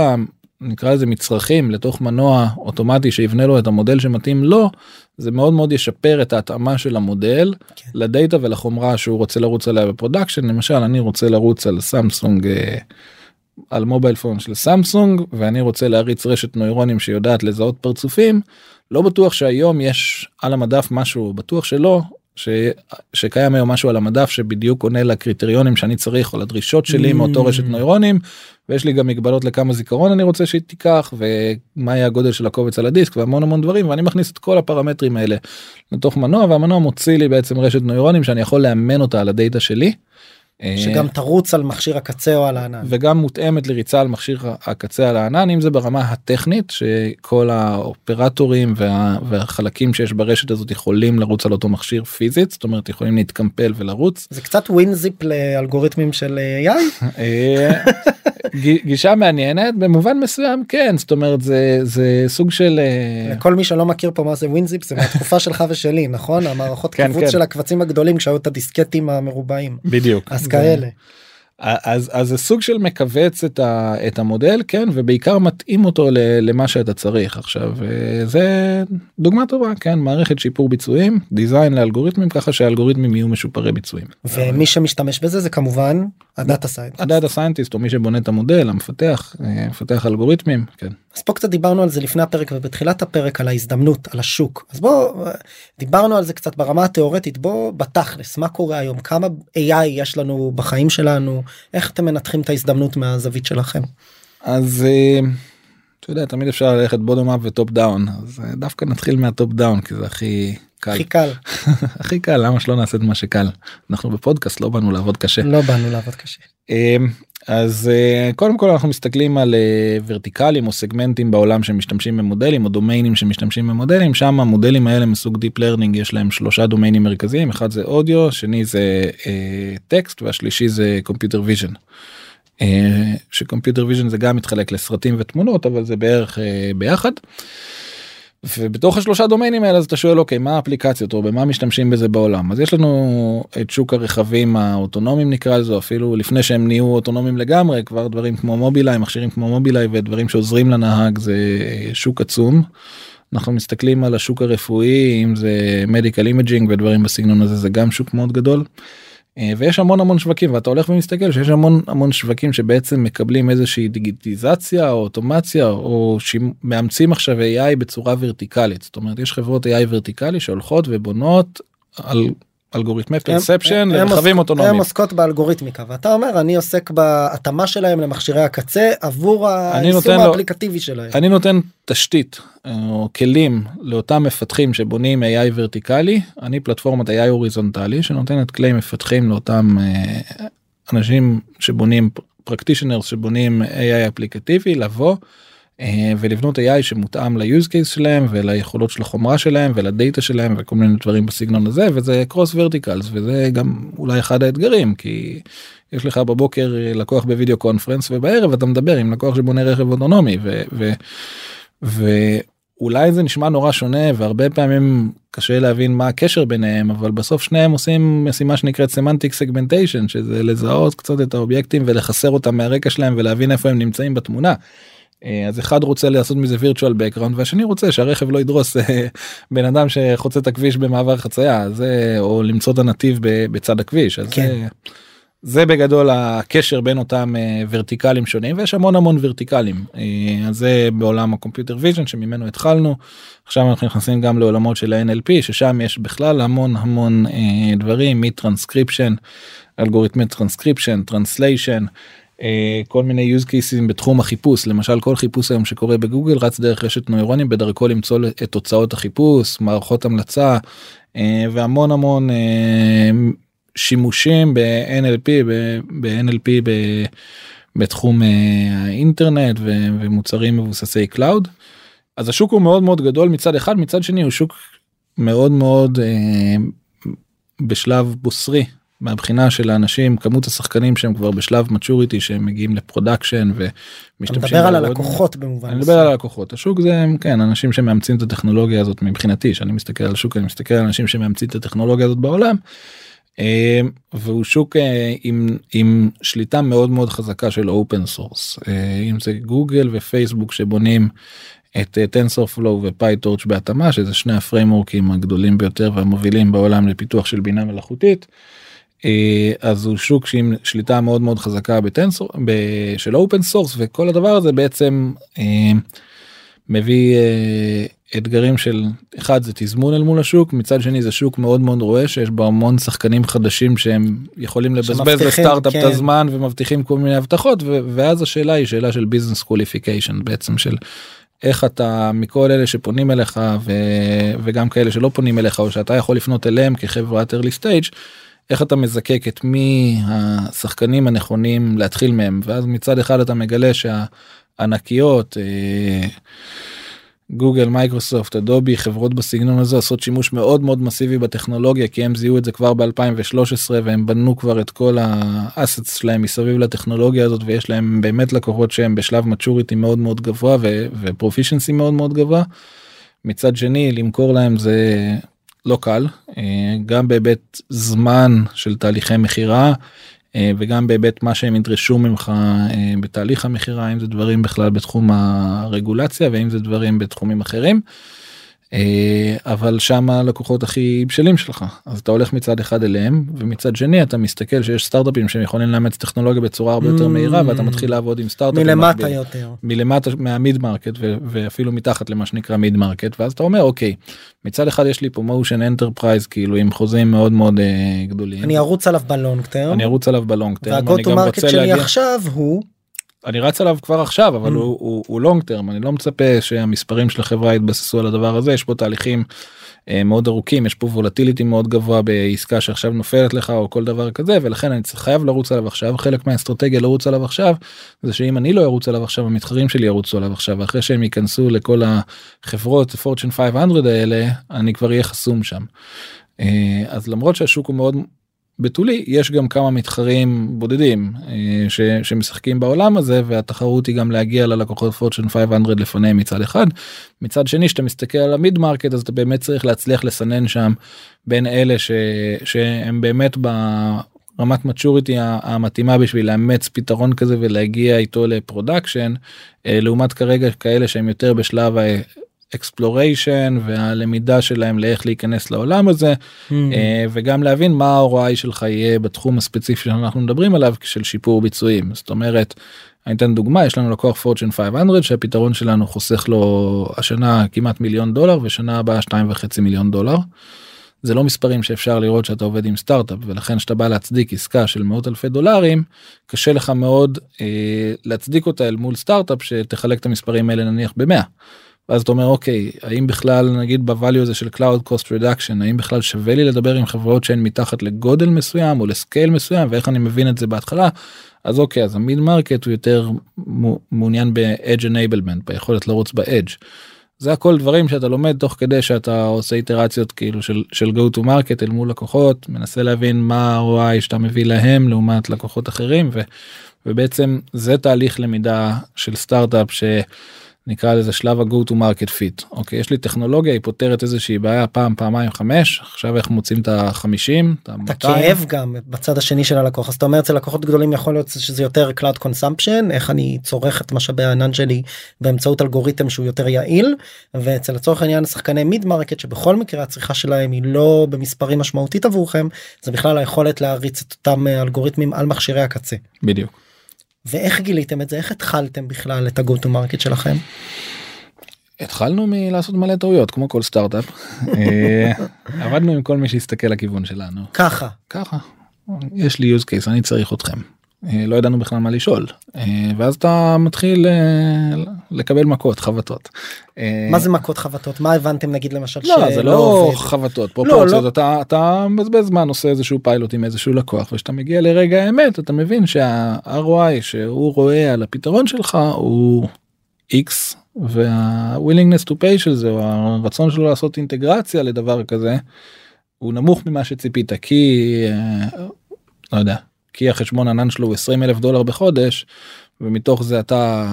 נקרא לזה מצרכים לתוך מנוע אוטומטי שיבנה לו את המודל שמתאים לו זה מאוד מאוד ישפר את ההתאמה של המודל כן. לדאטה ולחומרה שהוא רוצה לרוץ עליה ב production למשל אני רוצה לרוץ על סמסונג אה, על מובייל פון של סמסונג ואני רוצה להריץ רשת נוירונים שיודעת לזהות פרצופים לא בטוח שהיום יש על המדף משהו בטוח שלא ש... שקיים היום משהו על המדף שבדיוק עונה לקריטריונים שאני צריך או לדרישות שלי מאותו רשת נוירונים ויש לי גם מגבלות לכמה זיכרון אני רוצה שהיא תיקח ומה יהיה הגודל של הקובץ על הדיסק והמון המון דברים ואני מכניס את כל הפרמטרים האלה לתוך מנוע והמנוע מוציא לי בעצם רשת נוירונים שאני יכול לאמן אותה על הדאטה שלי. שגם תרוץ על מכשיר הקצה או על הענן. וגם מותאמת לריצה על מכשיר הקצה על הענן אם זה ברמה הטכנית שכל האופרטורים וה, והחלקים שיש ברשת הזאת יכולים לרוץ על אותו מכשיר פיזית זאת אומרת יכולים להתקמפל ולרוץ. זה קצת ווינזיפ לאלגוריתמים של AI? אה, גישה מעניינת במובן מסוים כן זאת אומרת זה זה סוג של אה, לכל מי שלא מכיר פה מה זה ווינזיפ זה מהתקופה שלך ושלי נכון המערכות כן, קיבוץ כן. של הקבצים הגדולים כשהיו את הדיסקטים המרובעים בדיוק אז כאלה. אז אז זה סוג של מכווץ את, ה, את המודל כן ובעיקר מתאים אותו ל, למה שאתה צריך עכשיו אה, זה דוגמה טובה כן מערכת שיפור ביצועים design לאלגוריתמים ככה שהאלגוריתמים יהיו משופרי ביצועים. ומי שמשתמש בזה זה כמובן ה data scient. ה data scientist או מי שבונה את המודל המפתח אה, מפתח אלגוריתמים כן. אז פה קצת דיברנו על זה לפני הפרק ובתחילת הפרק על ההזדמנות על השוק אז בוא דיברנו על זה קצת ברמה התיאורטית בוא בתכלס מה קורה היום כמה AI יש לנו בחיים שלנו איך אתם מנתחים את ההזדמנות מהזווית שלכם. אז אה, אתה יודע תמיד אפשר ללכת bottom up ו top down אז אה, דווקא נתחיל מה top down כי זה הכי קל הכי קל הכי קל למה שלא נעשה את מה שקל אנחנו בפודקאסט לא באנו לעבוד קשה. לא באנו לעבוד קשה. אמ, אז אה, קודם כל אנחנו מסתכלים על אה, ורטיקלים או סגמנטים בעולם שמשתמשים במודלים או דומיינים שמשתמשים במודלים שם המודלים האלה מסוג deep learning יש להם שלושה דומיינים מרכזיים אחד זה אודיו שני זה טקסט והשלישי זה computer vision. ש computer vision זה גם מתחלק לסרטים ותמונות אבל זה בערך אה, ביחד. ובתוך השלושה דומיינים האלה אז אתה שואל אוקיי מה האפליקציות או במה משתמשים בזה בעולם אז יש לנו את שוק הרכבים האוטונומיים נקרא לזה אפילו לפני שהם נהיו אוטונומיים לגמרי כבר דברים כמו מובילאיי מכשירים כמו מובילאיי ודברים שעוזרים לנהג זה שוק עצום. אנחנו מסתכלים על השוק הרפואי אם זה medical imaging ודברים בסגנון הזה זה גם שוק מאוד גדול. אה, ויש המון המון שווקים ואתה הולך ומסתכל שיש המון המון שווקים שבעצם מקבלים איזושהי דיגיטיזציה או אוטומציה או שמאמצים עכשיו AI בצורה ורטיקלית. זאת אומרת יש חברות AI ורטיקלי שהולכות ובונות על אלגוריתמי פרספשן לרכבים אוטונומיים. הן עוסקות באלגוריתמיקה ואתה אומר אני עוסק בהתאמה שלהם למכשירי הקצה עבור היישום האפליקטיבי שלהם. אני נותן תשתית או כלים לאותם מפתחים שבונים AI ורטיקלי אני פלטפורמת AI הוריזונטלי שנותנת כלי מפתחים לאותם אה, אנשים שבונים practitioners שבונים AI אפליקטיבי לבוא. אה, ולבנות AI שמותאם ל-use case שלהם וליכולות של החומרה שלהם ולדאטה שלהם וכל מיני דברים בסגנון הזה וזה cross verticals וזה גם אולי אחד האתגרים כי יש לך בבוקר לקוח ב video conference ובערב אתה מדבר עם לקוח שבונה רכב אוטונומי ו... ו, ו אולי זה נשמע נורא שונה והרבה פעמים קשה להבין מה הקשר ביניהם אבל בסוף שניהם עושים משימה שנקראת semantic segmentation שזה לזהות קצת את האובייקטים ולחסר אותם מהרקע שלהם ולהבין איפה הם נמצאים בתמונה. אז אחד רוצה לעשות מזה virtual background והשני רוצה שהרכב לא ידרוס בן אדם שחוצה את הכביש במעבר חצייה זה או למצוא את הנתיב בצד הכביש אז כן. זה, זה בגדול הקשר בין אותם אה, ורטיקלים שונים ויש המון המון ורטיקלים אה, אז זה בעולם ה computer vision שממנו התחלנו עכשיו אנחנו נכנסים גם לעולמות של ה-NLP ששם יש בכלל המון המון אה, דברים מטרנסקריפשן אלגוריתמי טרנסקריפשן טרנסליישן. אה, כל מיני use cases בתחום החיפוש למשל כל חיפוש היום שקורה בגוגל רץ דרך רשת נוירונים בדרכו למצוא את תוצאות החיפוש מערכות המלצה אה, והמון המון אה, שימושים ב-NLP ב-NLP בתחום האינטרנט ומוצרים מבוססי cloud. אז השוק הוא מאוד מאוד גדול מצד אחד מצד שני הוא שוק מאוד מאוד בשלב בוסרי מהבחינה של האנשים כמות השחקנים שהם כבר בשלב maturity שהם מגיעים ל production ומשתמשים. אתה מדבר על הלקוחות במובן. אני מדבר על הלקוחות השוק זה כן אנשים שמאמצים את הטכנולוגיה הזאת מבחינתי שאני מסתכל על השוק אני מסתכל על אנשים שמאמצים את הטכנולוגיה הזאת בעולם. אה, והוא שוק אה, עם עם שליטה מאוד מאוד חזקה של open source אם זה גוגל ופייסבוק שבונים את TensorFlow ו PyTorch בהתאמה שזה שני הפריימוורקים הגדולים ביותר והמובילים בעולם לפיתוח של בינה מלאכותית. אה, אז הוא שוק עם שליטה מאוד מאוד חזקה בטנסור של open source וכל הדבר הזה בעצם אה, מביא אה, אתגרים של אחד זה תזמון אל מול השוק מצד שני זה שוק מאוד מאוד רואה שיש בו המון שחקנים חדשים שהם יכולים לבזבז לסטארט-אפ כן. את הזמן ומבטיחים כל מיני הבטחות ואז השאלה היא שאלה של business qualification בעצם של איך אתה מכל אלה שפונים אליך ו, וגם כאלה שלא פונים אליך או שאתה יכול לפנות אליהם כחברת early stage. איך אתה מזקק את מי השחקנים הנכונים להתחיל מהם ואז מצד אחד אתה מגלה שהענקיות. אה, גוגל מייקרוסופט אדובי חברות בסגנון הזה עושות שימוש מאוד מאוד מסיבי בטכנולוגיה כי הם זיהו את זה כבר ב2013 והם בנו כבר את כל ה assets שלהם מסביב לטכנולוגיה הזאת ויש להם באמת לקוחות שהם בשלב maturity מאוד מאוד גבוה ו proficiency מאוד מאוד גבוה. מצד שני למכור להם זה לא קל אה, גם בהיבט זמן של תהליכי מכירה אה, וגם בהיבט מה שהם ידרשו ממך אה, בתהליך המכירה אם זה דברים בכלל בתחום הרגולציה ואם זה דברים בתחומים אחרים. אה, אבל שם הלקוחות הכי בשלים שלך. אז אתה הולך מצד אחד אליהם ומצד שני אתה מסתכל שיש סטארטאפים שהם יכולים לאמץ טכנולוגיה בצורה הרבה יותר מהירה ואתה מתחיל לעבוד עם סטארטאפים מלמטה יותר. מלמטה מה mid market ואפילו מתחת למה שנקרא mid market ואז אתה אומר אוקיי מצד אחד יש לי פה motion enterprise כאילו עם חוזים מאוד מאוד uh, גדולים. אני ארוץ עליו ב long term אני ארוץ עליו ב long term וה go to market שלי. עכשיו הוא אני רץ עליו כבר עכשיו אבל mm. הוא, הוא, הוא long term אני לא מצפה שהמספרים של החברה יתבססו על הדבר הזה יש פה תהליכים אה, מאוד ארוכים יש פה volatility מאוד גבוה בעסקה שעכשיו נופלת לך או כל דבר כזה ולכן אני חייב לרוץ עליו עכשיו חלק מהאסטרטגיה לרוץ עליו עכשיו זה שאם אני לא ארוץ עליו עכשיו המתחרים שלי ירוצו עליו עכשיו אחרי שהם ייכנסו לכל החברות Fortune 500 האלה אני כבר אהיה חסום שם. אה, אז למרות שהשוק הוא מאוד בתולי יש גם כמה מתחרים בודדים אה, ש, שמשחקים בעולם הזה והתחרות היא גם להגיע ללקוחות Fortune 500 לפניהם מצד אחד. מצד שני שאתה מסתכל על ה mid market אז אתה באמת צריך להצליח לסנן שם בין אלה ש, שהם באמת ברמת maturity המתאימה בשביל לאמץ פתרון כזה ולהגיע איתו ל production אה, לעומת כרגע כאלה שהם יותר בשלב exploration והלמידה שלהם לאיך להיכנס לעולם הזה mm. וגם להבין מה ה-ROI שלך יהיה בתחום הספציפי שאנחנו מדברים עליו של שיפור ביצועים זאת אומרת. אני אתן דוגמה יש לנו לקוח Fortune 500 שהפתרון שלנו חוסך לו השנה כמעט מיליון דולר ושנה הבאה שתיים וחצי מיליון דולר. זה לא מספרים שאפשר לראות שאתה עובד עם סטארט-אפ ולכן שאתה בא להצדיק עסקה של מאות אלפי דולרים קשה לך מאוד אה, להצדיק אותה אל מול סטארט-אפ שתחלק את המספרים האלה נניח במאה. ואז אתה אומר אוקיי האם בכלל נגיד ב value הזה של cloud cost reduction האם בכלל שווה לי לדבר עם חברות שהן מתחת לגודל מסוים או ל scale מסוים ואיך אני מבין את זה בהתחלה אז אוקיי אז ה mid market הוא יותר מעוניין ב-edge enablement ביכולת לרוץ ב-edge. זה הכל דברים שאתה לומד תוך כדי שאתה עושה איטרציות כאילו של של go to market אל מול לקוחות מנסה להבין מה ה-ROI שאתה מביא להם לעומת לקוחות אחרים ו, ובעצם זה תהליך למידה של סטארט-אפ ש... נקרא לזה שלב ה-go to market fit אוקיי יש לי טכנולוגיה היא פותרת איזושהי בעיה פעם פעמיים חמש עכשיו איך מוצאים את החמישים את הכאב גם בצד השני של הלקוח אז אתה אומר אצל לקוחות גדולים יכול להיות שזה יותר cloud consumption איך אני צורך את משאבי הענן שלי באמצעות אלגוריתם שהוא יותר יעיל ואצל לצורך העניין שחקני mid market שבכל מקרה הצריכה שלהם היא לא במספרים משמעותית עבורכם זה בכלל היכולת להריץ את אותם אלגוריתמים על מכשירי הקצה. בדיוק. ואיך גיליתם את זה? איך התחלתם בכלל את ה-go to market שלכם. התחלנו מלעשות מלא טעויות כמו כל סטארט-אפ. אה, עבדנו עם כל מי שיסתכל לכיוון שלנו. ככה. ככה. יש לי use case אני צריך אתכם לא ידענו בכלל מה לשאול אה, ואז אתה מתחיל אה, לקבל מכות חבטות. מה זה מכות חבטות מה הבנתם נגיד למשל לא זה לא חבטות פרופורציות לא, לא. אתה אתה מבזבז זמן עושה איזשהו פיילוט עם איזשהו לקוח ושאתה מגיע לרגע האמת אתה מבין שה-ROI שהוא רואה על הפתרון שלך הוא x וה-willingness to pay של זה או הרצון שלו לעשות אינטגרציה לדבר כזה הוא נמוך ממה שציפית כי לא יודע כי החשבון ענן שלו הוא 20 אלף דולר בחודש ומתוך זה אתה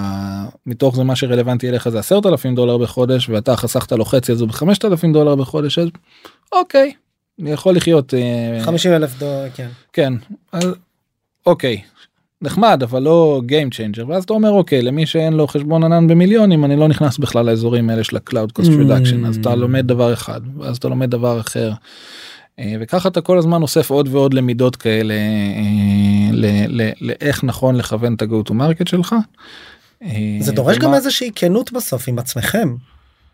מתוך זה מה שרלוונטי אליך זה 10 אלפים דולר בחודש ואתה חסכת לו חצי אז הוא בחמשת אלפים דולר בחודש אז אוקיי אני יכול לחיות 50 אה, אלף דולר כן כן אז, אוקיי נחמד אבל לא Game Changer ואז אתה אומר אוקיי למי שאין לו חשבון ענן במיליונים אני לא נכנס בכלל לאזורים האלה של ה-Cloud Cost Reduction mm. אז אתה לומד דבר אחד ואז אתה לומד דבר אחר. אה, וככה אתה כל הזמן אוסף עוד ועוד למידות כאלה אה, לאיך נכון לכוון את ה-go to market שלך. אה, זה דורש ומה- גם איזושהי כנות בסוף עם עצמכם.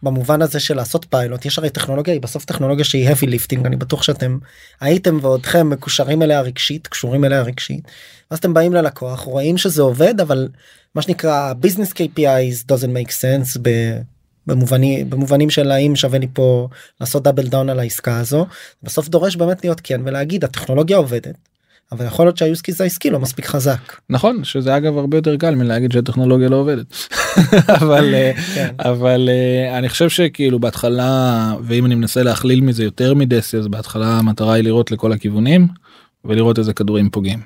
במובן הזה של לעשות פיילוט יש הרי טכנולוגיה היא בסוף טכנולוגיה שהיא heavy lifting אני בטוח שאתם הייתם ועודכם מקושרים אליה רגשית קשורים אליה רגשית. אז אתם באים ללקוח רואים שזה עובד אבל מה שנקרא business KPIs doesn't make sense ב- במובנים במובנים של האם שווה לי פה לעשות double down על העסקה הזו בסוף דורש באמת להיות כן ולהגיד הטכנולוגיה עובדת. אבל יכול להיות שה use case העסקי לא מספיק חזק. נכון שזה אגב הרבה יותר קל מלהגיד שהטכנולוגיה לא עובדת אבל אה, כן. אבל אה, אני חושב שכאילו בהתחלה ואם אני מנסה להכליל מזה יותר מדסי אז בהתחלה המטרה היא לראות לכל הכיוונים ולראות איזה כדורים פוגעים.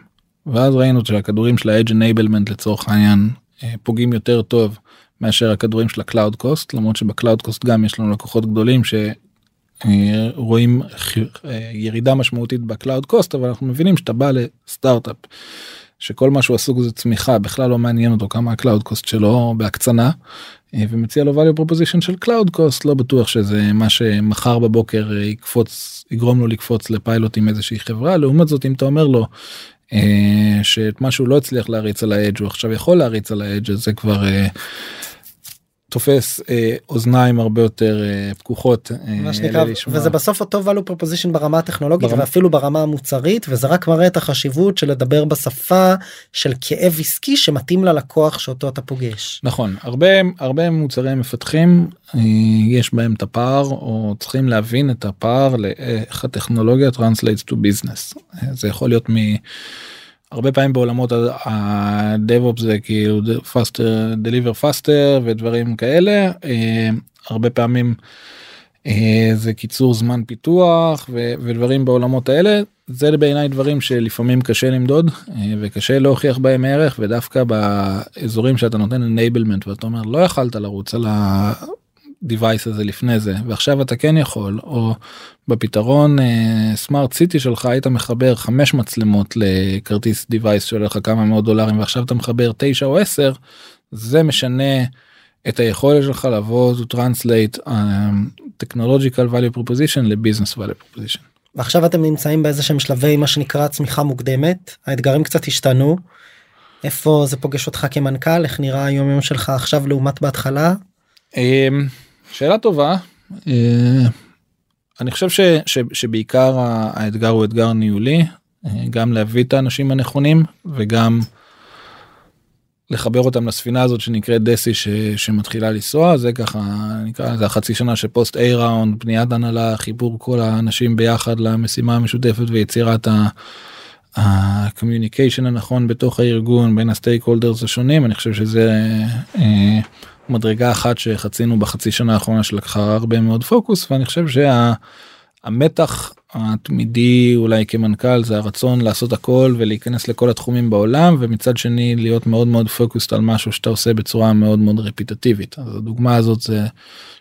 ואז ראינו שהכדורים של ה-edge enablement לצורך העניין אה, פוגעים יותר טוב מאשר הכדורים של ה-cloud cost למרות שב-cloud cost גם יש לנו לקוחות גדולים שרואים ירידה משמעותית ב-cloud cost אבל אנחנו מבינים שאתה בא לסטארט-אפ שכל מה שהוא עסוק זה צמיחה בכלל לא מעניין אותו כמה ה-cloud cost שלו בהקצנה ומציע לו value proposition של cloud cost לא בטוח שזה מה שמחר בבוקר יקפוץ יגרום לו לקפוץ לפיילוט עם איזושהי חברה. לעומת זאת אם אתה אומר לו אה, שאת מה שהוא לא הצליח להריץ על האדג' הוא עכשיו יכול להריץ על האדג' אז זה כבר אה, תופס אה, אוזניים הרבה יותר אה, פקוחות אה, מה שנקרא. וזה בסוף אותו value proposition ברמה הטכנולוגית ברמה- ואפילו ברמה המוצרית וזה רק מראה את החשיבות של לדבר בשפה של כאב עסקי שמתאים ללקוח שאותו אתה פוגש. נכון הרבה הרבה מוצרי מפתחים אה, יש בהם את הפער או צריכים להבין את הפער לאיך הטכנולוגיה translates to business אה, זה יכול להיות מ... הרבה פעמים בעולמות ה-DevOps זה כאילו faster deliver faster ודברים כאלה. אה, הרבה פעמים אה, זה קיצור זמן פיתוח ודברים בעולמות האלה. זה בעיניי דברים שלפעמים קשה למדוד אה, וקשה להוכיח בהם ערך ודווקא באזורים שאתה נותן enablement ואתה אומר לא יכלת לרוץ על ה-device הזה לפני זה ועכשיו אתה כן יכול או בפתרון סמארט סיטי שלך היית מחבר חמש מצלמות לכרטיס device שעולה לך כמה מאות דולרים ועכשיו אתה מחבר תשע או עשר זה משנה את היכולת שלך לבוא to translate um, technological value proposition לביזנס value proposition. ועכשיו אתם נמצאים באיזה שהם שלבי מה שנקרא צמיחה מוקדמת האתגרים קצת השתנו. איפה זה פוגש אותך כמנכ"ל איך נראה היום יום שלך עכשיו לעומת בהתחלה. אמ, שאלה טובה. אה, אני חושב ש, ש, שבעיקר האתגר הוא אתגר ניהולי אה, גם להביא את האנשים הנכונים וגם לחבר אותם לספינה הזאת שנקראת דסי ש, שמתחילה לנסוע זה ככה נקרא לזה החצי שנה שפוסט A round בניית הנהלה חיבור כל האנשים ביחד למשימה המשותפת ויצירת. ה communication הנכון בתוך הארגון בין ה stakeholders השונים אני חושב שזה אה, מדרגה אחת שחצינו בחצי שנה האחרונה שלקחה הרבה מאוד פוקוס ואני חושב שהמתח התמידי אולי כמנכ"ל זה הרצון לעשות הכל ולהיכנס לכל התחומים בעולם ומצד שני להיות מאוד מאוד focused על משהו שאתה עושה בצורה מאוד מאוד repetitive-ית אז הדוגמה הזאת זה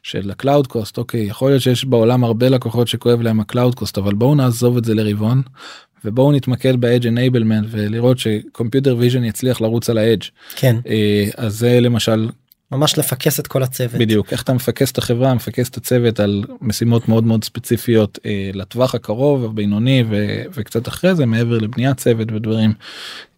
של ה cloud cost אוקיי יכול להיות שיש בעולם הרבה לקוחות שכואב להם ה cloud cost אבל בואו נעזוב את זה לרבעון. ובואו נתמקד ב-edge enablement ולראות ש computer vision יצליח לרוץ על ה-edge. כן אה, אז זה למשל ממש לפקס את כל הצוות. בדיוק איך אתה מפקס את החברה מפקס את הצוות על משימות מאוד מאוד ספציפיות אה, לטווח הקרוב הבינוני ו- וקצת אחרי זה מעבר לבניית צוות ודברים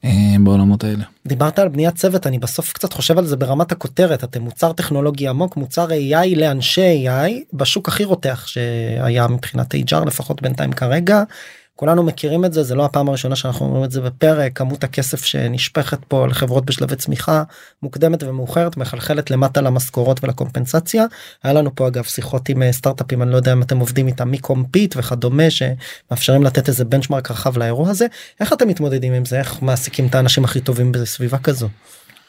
אה, בעולמות האלה. דיברת על בניית צוות אני בסוף קצת חושב על זה ברמת הכותרת אתם מוצר טכנולוגי עמוק מוצר AI לאנשי AI בשוק הכי רותח שהיה מבחינת HR לפחות בינתיים כרגע. כולנו מכירים את זה זה לא הפעם הראשונה שאנחנו אומרים את זה בפרק כמות הכסף שנשפכת פה לחברות בשלבי צמיחה מוקדמת ומאוחרת מחלחלת למטה למשכורות ולקומפנסציה. היה לנו פה אגב שיחות עם אה, סטארט-אפים אני לא יודע אם אתם עובדים איתם מקומפיט וכדומה שמאפשרים לתת איזה בנצ'מרק רחב לאירוע הזה איך אתם מתמודדים עם זה איך מעסיקים את האנשים הכי טובים בסביבה כזו.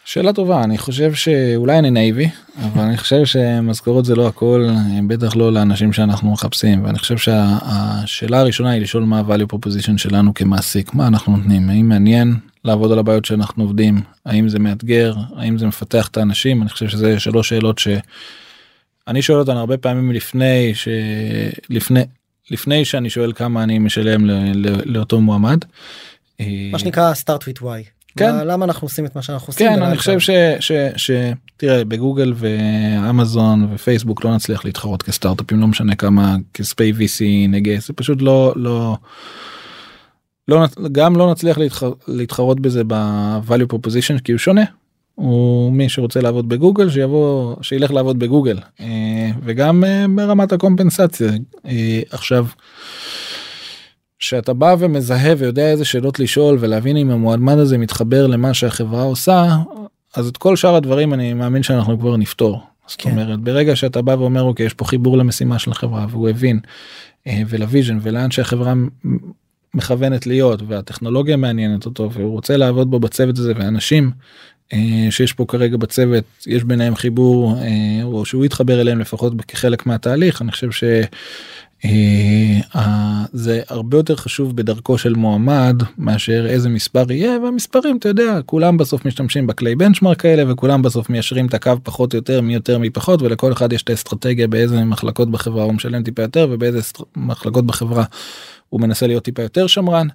שאלה טובה אני חושב שאולי אני נאיבי אבל אני חושב שמשכורות זה לא הכל בטח לא לאנשים שאנחנו מחפשים ואני חושב שהשאלה הראשונה היא לשאול מה ה-value proposition שלנו כמעסיק מה אנחנו נותנים האם מעניין לעבוד על הבעיות שאנחנו עובדים האם זה מאתגר האם זה מפתח את האנשים אני חושב שזה שלוש שאלות שאני שואל אותן הרבה פעמים לפני שלפני לפני שאני שואל כמה אני משלם לאותו מועמד. מה שנקרא start with why. כן. מה- למה אנחנו עושים את מה שאנחנו עושים. כן אני חושב ש, ש, ש... תראה בגוגל ואמזון ופייסבוק לא נצליח להתחרות כסטארט-אפים לא משנה כמה כספי VC נגייס זה פשוט לא לא. לא גם לא נצליח להתח... להתחרות בזה ב-value proposition כי הוא שונה. הוא מי שרוצה לעבוד בגוגל שיבוא שילך לעבוד בגוגל אה, וגם אה, ברמת הקומפנסציה אה, עכשיו. שאתה בא ומזהה ויודע איזה שאלות לשאול ולהבין אם המועמד הזה מתחבר למה שהחברה עושה אז את כל שאר הדברים אני מאמין שאנחנו כבר נפתור. זאת כן. אומרת ברגע שאתה בא ואומר אוקיי יש פה חיבור למשימה של החברה והוא הבין אה, ול vision ולאן שהחברה מכוונת להיות והטכנולוגיה מעניינת אותו והוא רוצה לעבוד בו בצוות הזה ואנשים אה, שיש פה כרגע בצוות יש ביניהם חיבור אה, או שהוא יתחבר אליהם לפחות כחלק מהתהליך אני חושב ש... אה, זה הרבה יותר חשוב בדרכו של מועמד מאשר איזה מספר יהיה והמספרים אתה יודע כולם בסוף משתמשים בכלי benchmark כאלה וכולם בסוף מיישרים את הקו פחות או יותר מי יותר מי פחות ולכל אחד יש את האסטרטגיה באיזה מחלקות בחברה הוא משלם טיפה יותר ובאיזה אסטר- מחלקות בחברה הוא מנסה להיות טיפה יותר שמרן.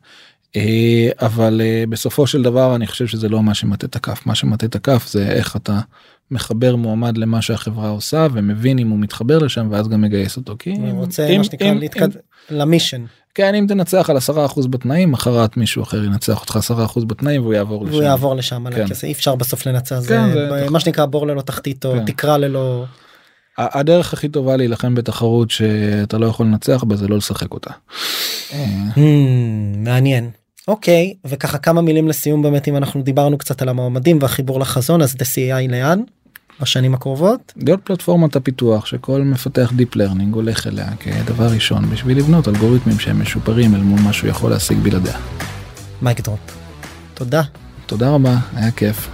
אה, אבל אה, בסופו של דבר אני חושב שזה לא מה שמטה את הכף מה שמטה את הכף זה איך אתה מחבר מועמד למה שהחברה עושה ומבין אם הוא מתחבר לשם ואז גם מגייס אותו כי אני רוצה אם- מה שנקרא אם- להתקד... למישן. כן אם תנצח על 10% בתנאים מחרת מישהו אחר ינצח אותך 10% בתנאים והוא יעבור לשם. והוא יעבור לשם על כן. הכסף אי אפשר בסוף לנצח זה כן, זה תח- מה שנקרא בור ללא תחתית או כן. תקרה ללא הדרך הכי טובה להילחם בתחרות שאתה לא יכול לנצח בה זה לא לשחק אותה. אה, Hmm, מעניין. אוקיי וככה כמה מילים לסיום באמת אם אנחנו דיברנו קצת על המועמדים והחיבור לחזון אז דסי.איי לאן? בשנים הקרובות להיות פלטפורמת הפיתוח שכל מפתח deep learning הולך אליה כדבר ראשון בשביל לבנות אלגוריתמים שהם משופרים אל מול מה שהוא יכול להשיג בלעדיה. mic drop. תודה. תודה רבה היה כיף.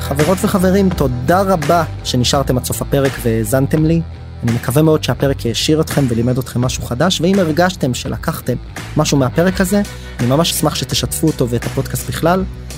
חברות וחברים תודה רבה שנשארתם עד סוף הפרק והאזנתם לי. אני מקווה מאוד שהפרק העשיר אתכם ולימד אתכם משהו חדש ואם הרגשתם שלקחתם משהו מהפרק הזה אני ממש אשמח שתשתפו אותו ואת הפודקאסט בכלל